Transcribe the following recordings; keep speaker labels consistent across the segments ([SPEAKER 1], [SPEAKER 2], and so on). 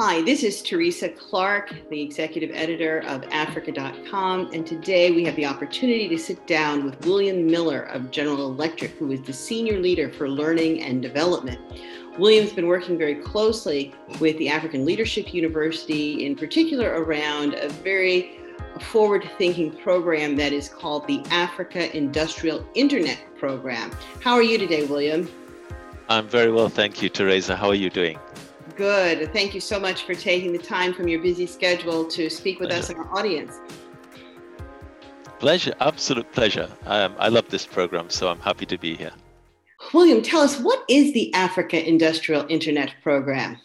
[SPEAKER 1] Hi, this is Teresa Clark, the executive editor of Africa.com, and today we have the opportunity to sit down with William Miller of General Electric, who is the senior leader for learning and development. William's been working very closely with the African Leadership University, in particular around a very forward thinking program that is called the Africa Industrial Internet Program. How are you today, William?
[SPEAKER 2] I'm very well, thank you, Teresa. How are you doing?
[SPEAKER 1] Good. Thank you so much for taking the time from your busy schedule to speak with pleasure. us and our audience.
[SPEAKER 2] Pleasure, absolute pleasure. Um, I love this program, so I'm happy to be here.
[SPEAKER 1] William, tell us what is the Africa Industrial Internet Program?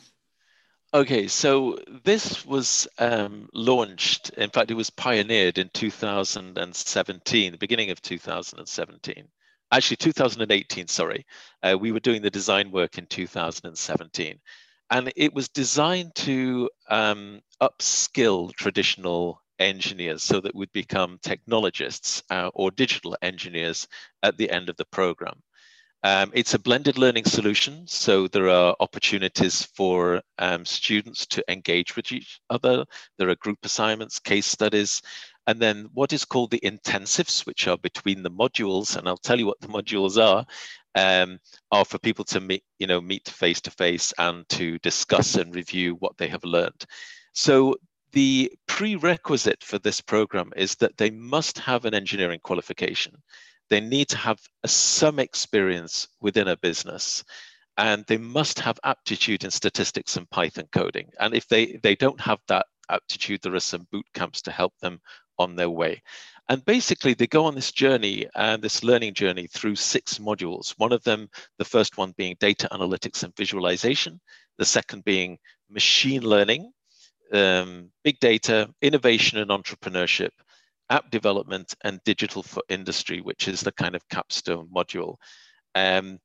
[SPEAKER 2] Okay, so this was um, launched, in fact, it was pioneered in 2017, the beginning of 2017. Actually, 2018, sorry. Uh, we were doing the design work in 2017 and it was designed to um, upskill traditional engineers so that we'd become technologists uh, or digital engineers at the end of the program. Um, it's a blended learning solution, so there are opportunities for um, students to engage with each other. There are group assignments, case studies, and then what is called the intensives, which are between the modules, and I'll tell you what the modules are um, are for people to meet, you know, meet face to face and to discuss and review what they have learned. So the prerequisite for this program is that they must have an engineering qualification. They need to have a, some experience within a business and they must have aptitude in statistics and Python coding. And if they, they don't have that aptitude, there are some boot camps to help them on their way. And basically, they go on this journey and this learning journey through six modules. One of them, the first one being data analytics and visualization, the second being machine learning, um, big data, innovation and entrepreneurship, app development, and digital for industry, which is the kind of capstone module. Um,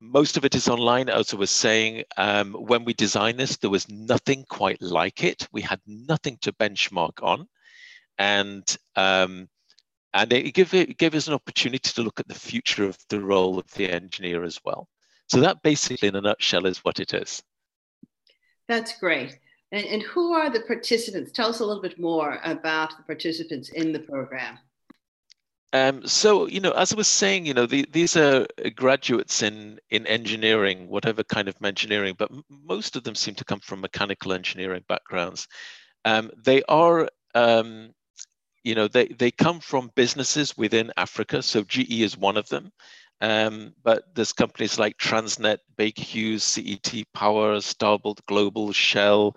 [SPEAKER 2] most of it is online. As I was saying, um, when we designed this, there was nothing quite like it. We had nothing to benchmark on. And um, and it gave, it gave us an opportunity to look at the future of the role of the engineer as well. So that basically, in a nutshell, is what it is.
[SPEAKER 1] That's great. And, and who are the participants? Tell us a little bit more about the participants in the program.
[SPEAKER 2] Um, so, you know, as I was saying, you know, the, these are graduates in in engineering, whatever kind of engineering, but m- most of them seem to come from mechanical engineering backgrounds. Um, they are um, you know, they, they come from businesses within Africa. So GE is one of them. Um, but there's companies like Transnet, Baker Hughes, CET Power, Starbolt Global, Shell,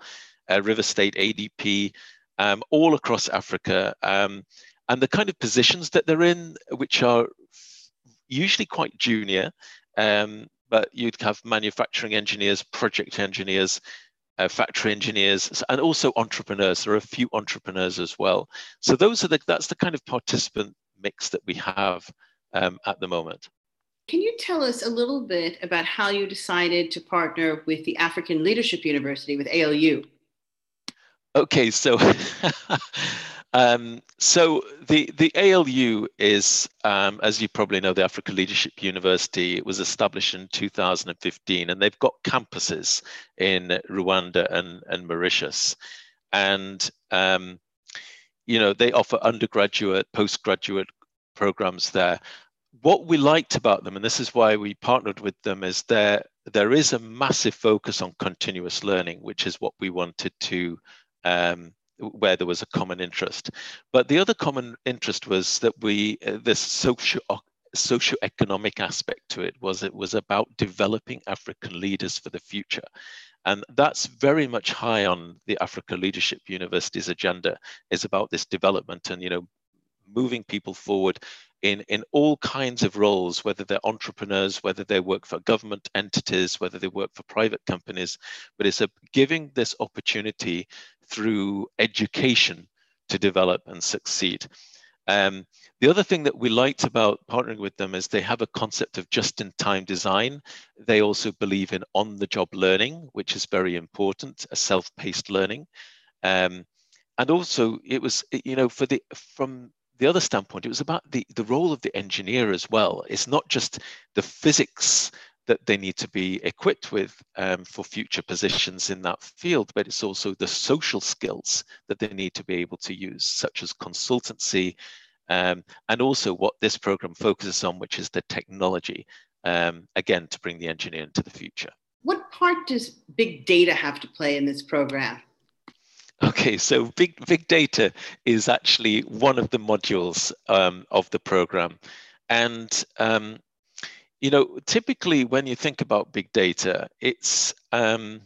[SPEAKER 2] uh, River State, ADP, um, all across Africa. Um, and the kind of positions that they're in, which are usually quite junior, um, but you'd have manufacturing engineers, project engineers, uh, factory engineers, and also entrepreneurs. There are a few entrepreneurs as well. So those are the that's the kind of participant mix that we have um, at the moment.
[SPEAKER 1] Can you tell us a little bit about how you decided to partner with the African Leadership University with ALU?
[SPEAKER 2] Okay, so Um, so the, the ALU is, um, as you probably know, the Africa Leadership University. It was established in 2015, and they've got campuses in Rwanda and, and Mauritius. And, um, you know, they offer undergraduate, postgraduate programs there. What we liked about them, and this is why we partnered with them, is there, there is a massive focus on continuous learning, which is what we wanted to um, where there was a common interest. But the other common interest was that we, uh, this social socioeconomic aspect to it was it was about developing African leaders for the future. And that's very much high on the Africa Leadership University's agenda is about this development and, you know, moving people forward in, in all kinds of roles, whether they're entrepreneurs, whether they work for government entities, whether they work for private companies, but it's a, giving this opportunity through education to develop and succeed. Um, the other thing that we liked about partnering with them is they have a concept of just-in-time design. They also believe in on-the-job learning, which is very important, a self-paced learning. Um, and also, it was, you know, for the from the other standpoint, it was about the, the role of the engineer as well. It's not just the physics that they need to be equipped with um, for future positions in that field, but it's also the social skills that they need to be able to use, such as consultancy, um, and also what this program focuses on, which is the technology, um, again, to bring the engineer into the future.
[SPEAKER 1] What part does big data have to play in this program?
[SPEAKER 2] Okay, so big big data is actually one of the modules um, of the program, and um, you know typically when you think about big data, it's um,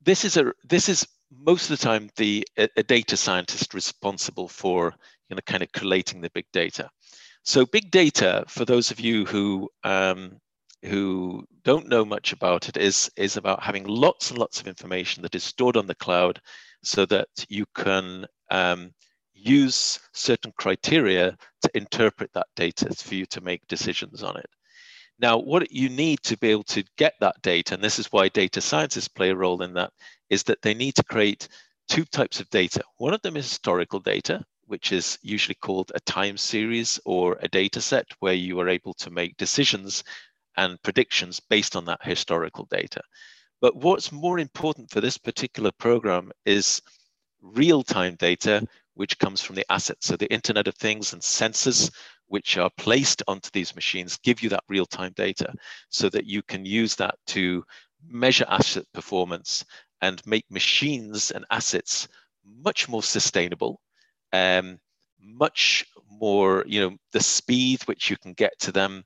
[SPEAKER 2] this is a this is most of the time the a, a data scientist responsible for you know kind of collating the big data. So big data, for those of you who um, who don't know much about it, is is about having lots and lots of information that is stored on the cloud so that you can um, use certain criteria to interpret that data for you to make decisions on it. Now, what you need to be able to get that data, and this is why data scientists play a role in that, is that they need to create two types of data. One of them is historical data, which is usually called a time series or a data set where you are able to make decisions and predictions based on that historical data. But what's more important for this particular program is real-time data, which comes from the assets. So the Internet of Things and sensors, which are placed onto these machines, give you that real-time data so that you can use that to measure asset performance and make machines and assets much more sustainable, um, much more, you know, the speed which you can get to them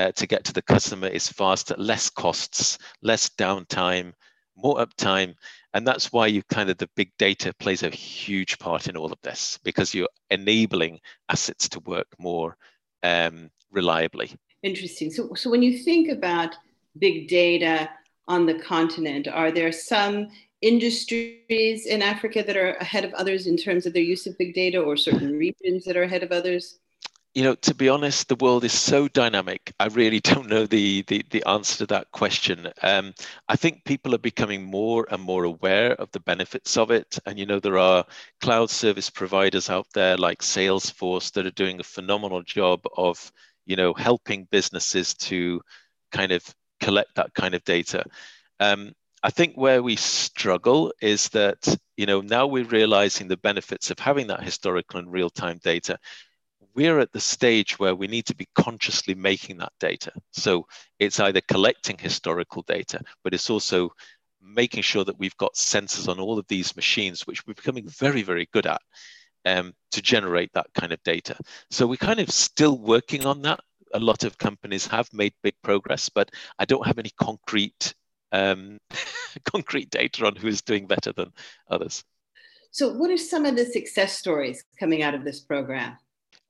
[SPEAKER 2] uh, to get to the customer is faster, less costs, less downtime, more uptime. And that's why you kind of the big data plays a huge part in all of this because you're enabling assets to work more um, reliably.
[SPEAKER 1] Interesting. So, so when you think about big data on the continent, are there some industries in Africa that are ahead of others in terms of their use of big data or certain regions that are ahead of others?
[SPEAKER 2] You know, to be honest, the world is so dynamic. I really don't know the the, the answer to that question. Um, I think people are becoming more and more aware of the benefits of it. And you know, there are cloud service providers out there like Salesforce that are doing a phenomenal job of, you know, helping businesses to kind of collect that kind of data. Um, I think where we struggle is that, you know, now we're realizing the benefits of having that historical and real-time data we're at the stage where we need to be consciously making that data. So it's either collecting historical data, but it's also making sure that we've got sensors on all of these machines, which we're becoming very, very good at um, to generate that kind of data. So we're kind of still working on that. A lot of companies have made big progress, but I don't have any concrete um, concrete data on who is doing better than others.
[SPEAKER 1] So, what are some of the success stories coming out of this program?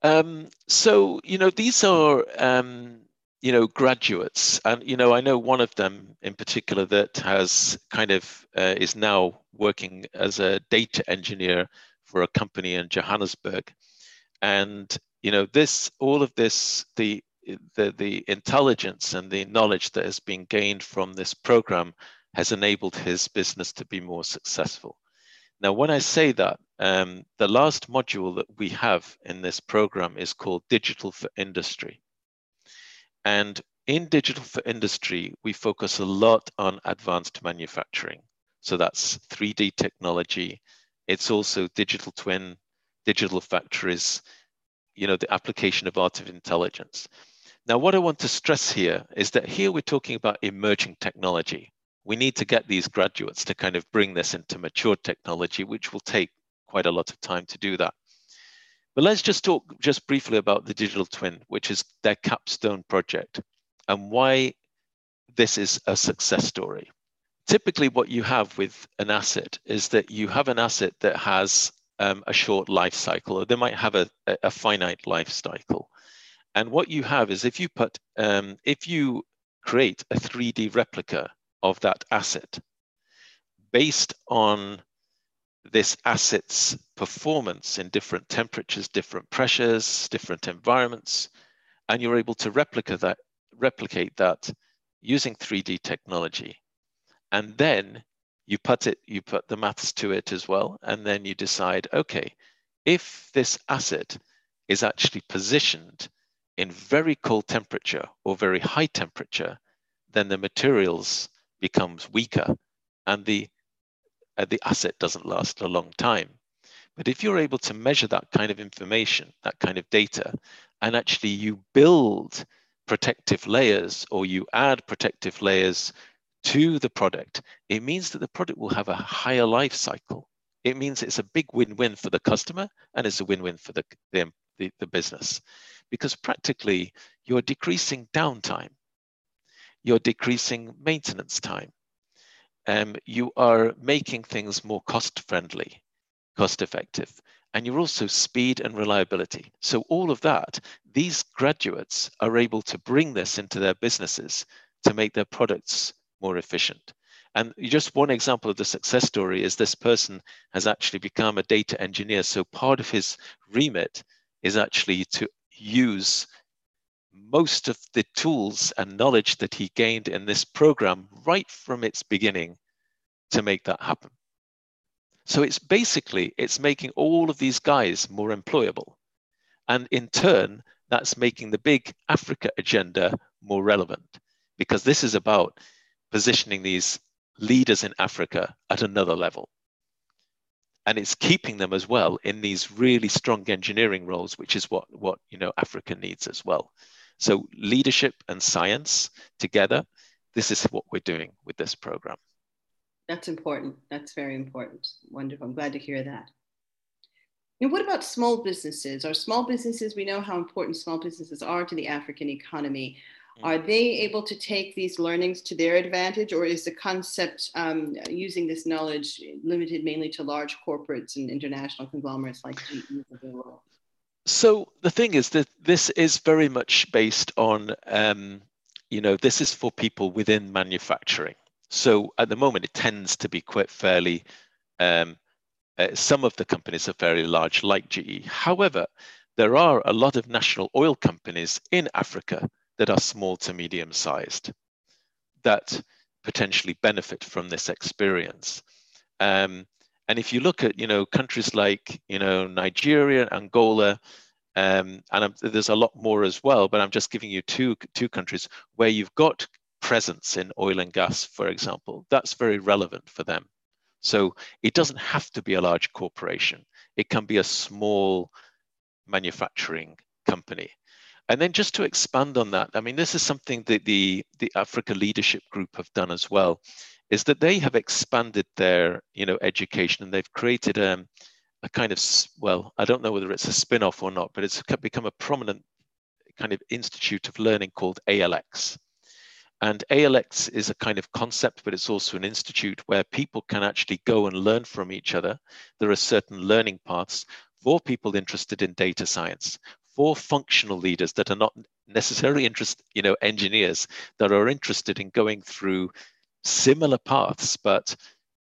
[SPEAKER 2] Um, so, you know, these are, um, you know, graduates. And, you know, I know one of them in particular that has kind of uh, is now working as a data engineer for a company in Johannesburg. And, you know, this, all of this, the, the, the intelligence and the knowledge that has been gained from this program has enabled his business to be more successful. Now, when I say that, um, the last module that we have in this program is called Digital for Industry. And in Digital for Industry, we focus a lot on advanced manufacturing. So that's 3D technology. It's also digital twin, digital factories, you know, the application of artificial intelligence. Now, what I want to stress here is that here we're talking about emerging technology we need to get these graduates to kind of bring this into mature technology, which will take quite a lot of time to do that. But let's just talk just briefly about the digital twin, which is their capstone project and why this is a success story. Typically, what you have with an asset is that you have an asset that has um, a short life cycle, or they might have a, a finite life cycle. And what you have is if you put, um, if you create a 3D replica of that asset based on this asset's performance in different temperatures, different pressures, different environments, and you're able to replicate that, replicate that using 3D technology. And then you put it, you put the maths to it as well, and then you decide, okay, if this asset is actually positioned in very cold temperature or very high temperature, then the materials becomes weaker and the uh, the asset doesn't last a long time. But if you're able to measure that kind of information, that kind of data, and actually you build protective layers or you add protective layers to the product, it means that the product will have a higher life cycle. It means it's a big win-win for the customer and it's a win-win for the, the, the, the business because practically you're decreasing downtime, you're decreasing maintenance time, um, you are making things more cost friendly, cost effective, and you're also speed and reliability. So all of that, these graduates are able to bring this into their businesses to make their products more efficient. And just one example of the success story is this person has actually become a data engineer. So part of his remit is actually to use most of the tools and knowledge that he gained in this program right from its beginning to make that happen. So it's basically, it's making all of these guys more employable. And in turn, that's making the big Africa agenda more relevant because this is about positioning these leaders in Africa at another level. And it's keeping them as well in these really strong engineering roles, which is what, what you know Africa needs as well. So leadership and science together, this is what we're doing with this program.
[SPEAKER 1] That's important. That's very important. Wonderful. I'm glad to hear that. And what about small businesses? Are small businesses, we know how important small businesses are to the African economy. Mm. Are they able to take these learnings to their advantage, or is the concept um, using this knowledge limited mainly to large corporates and international conglomerates like GE of the world?
[SPEAKER 2] So the thing is that this is very much based on, um, you know, this is for people within manufacturing. So at the moment, it tends to be quite fairly. Um, uh, some of the companies are very large, like GE. However, there are a lot of national oil companies in Africa that are small to medium sized that potentially benefit from this experience. Um, and if you look at, you know, countries like, you know, Nigeria, Angola, um, and I'm, there's a lot more as well, but I'm just giving you two, two countries where you've got presence in oil and gas, for example. That's very relevant for them. So it doesn't have to be a large corporation. It can be a small manufacturing company. And then just to expand on that, I mean, this is something that the, the Africa Leadership Group have done as well is that they have expanded their you know education and they've created um, a kind of well i don't know whether it's a spin-off or not but it's become a prominent kind of institute of learning called alx and alx is a kind of concept but it's also an institute where people can actually go and learn from each other. There are certain learning paths for people interested in data science for functional leaders that are not necessarily interested you know engineers that are interested in going through similar paths, but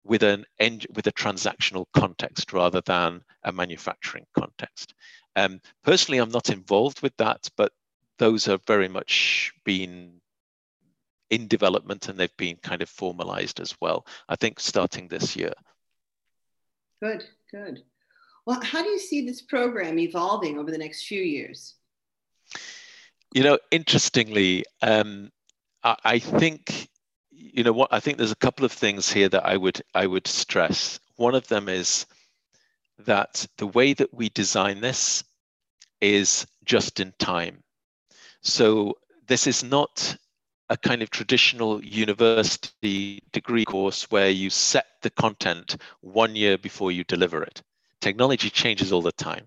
[SPEAKER 2] with an en- with a transactional context rather than a manufacturing context. Um, personally, I'm not involved with that, but those have very much been in development and they've been kind of formalized as well. I think starting this year.
[SPEAKER 1] Good, good. Well, how do you see this program evolving over the next few years?
[SPEAKER 2] You know, interestingly, um, I, I think you know what I think there's a couple of things here that I would I would stress. One of them is that the way that we design this is just in time. So this is not a kind of traditional university degree course where you set the content one year before you deliver it. Technology changes all the time.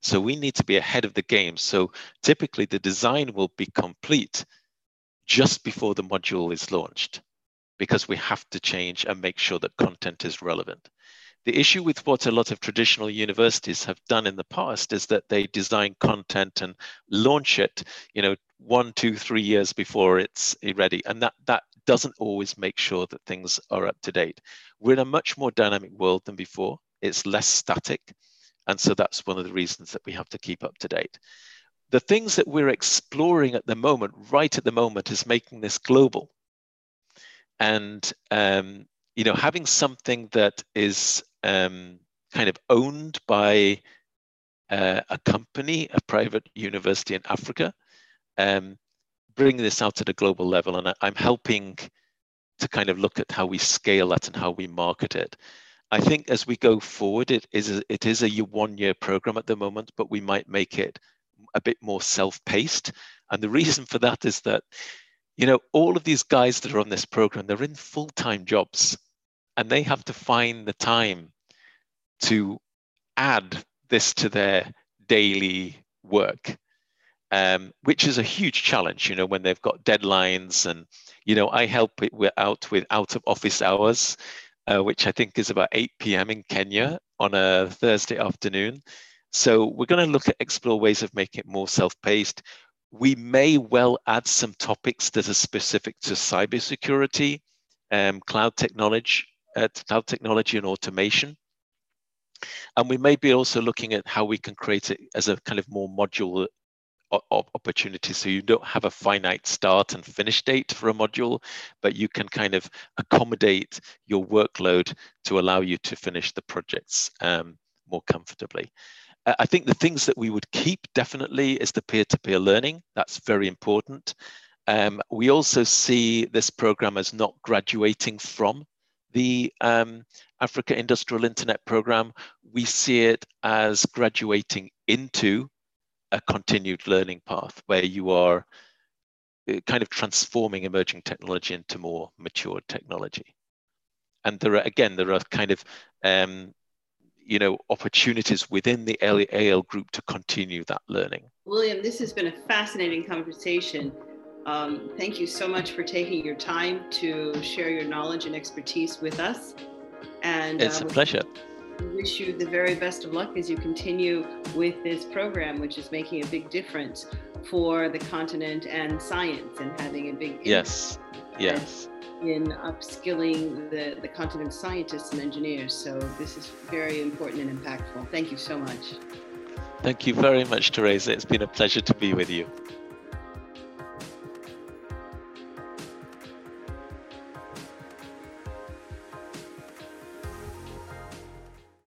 [SPEAKER 2] So we need to be ahead of the game. So typically the design will be complete just before the module is launched because we have to change and make sure that content is relevant. The issue with what a lot of traditional universities have done in the past is that they design content and launch it, you know, one, two, three years before it's ready. And that that doesn't always make sure that things are up to date. We're in a much more dynamic world than before. It's less static. And so that's one of the reasons that we have to keep up to date. The things that we're exploring at the moment, right at the moment, is making this global and um, you know having something that is um, kind of owned by uh, a company, a private university in Africa, um, this out at a global level, and I'm helping to kind of look at how we scale that and how we market it. I think as we go forward, it is a, it is a one-year program at the moment, but we might make it a bit more self-paced. And the reason for that is that, you know, all of these guys that are on this program, they're in full-time jobs, and they have to find the time to add this to their daily work, um, which is a huge challenge. You know, when they've got deadlines, and you know, I help it out with out of office hours uh, which I think is about 8 p.m. in Kenya on a Thursday afternoon. So we're going to look at explore ways of making it more self-paced. We may well add some topics that are specific to cybersecurity, um, cloud technology, uh, cloud technology and automation. And we may be also looking at how we can create it as a kind of more modular opportunity so you don't have a finite start and finish date for a module but you can kind of accommodate your workload to allow you to finish the projects um, more comfortably i think the things that we would keep definitely is the peer-to-peer learning. That's very important. Um, we also see this program as not graduating from the um, Africa Industrial Internet Program, we see it as graduating into a continued learning path where you are uh, kind of transforming emerging technology into more mature technology. And there are, again, there are kind of, um, you know, opportunities within the AL group to continue that learning.
[SPEAKER 1] William, this has been a fascinating conversation. Um, thank you so much for taking your time to share your knowledge and expertise with us.
[SPEAKER 2] And it's uh, a pleasure.
[SPEAKER 1] We wish you the very best of luck as you continue with this program, which is making a big difference for the continent and science and having a big
[SPEAKER 2] yes, yes,
[SPEAKER 1] in upskilling the the continent scientists and engineers. So this is very important and impactful. Thank you so much.
[SPEAKER 2] Thank you very much, Teresa. It's been a pleasure to be with you.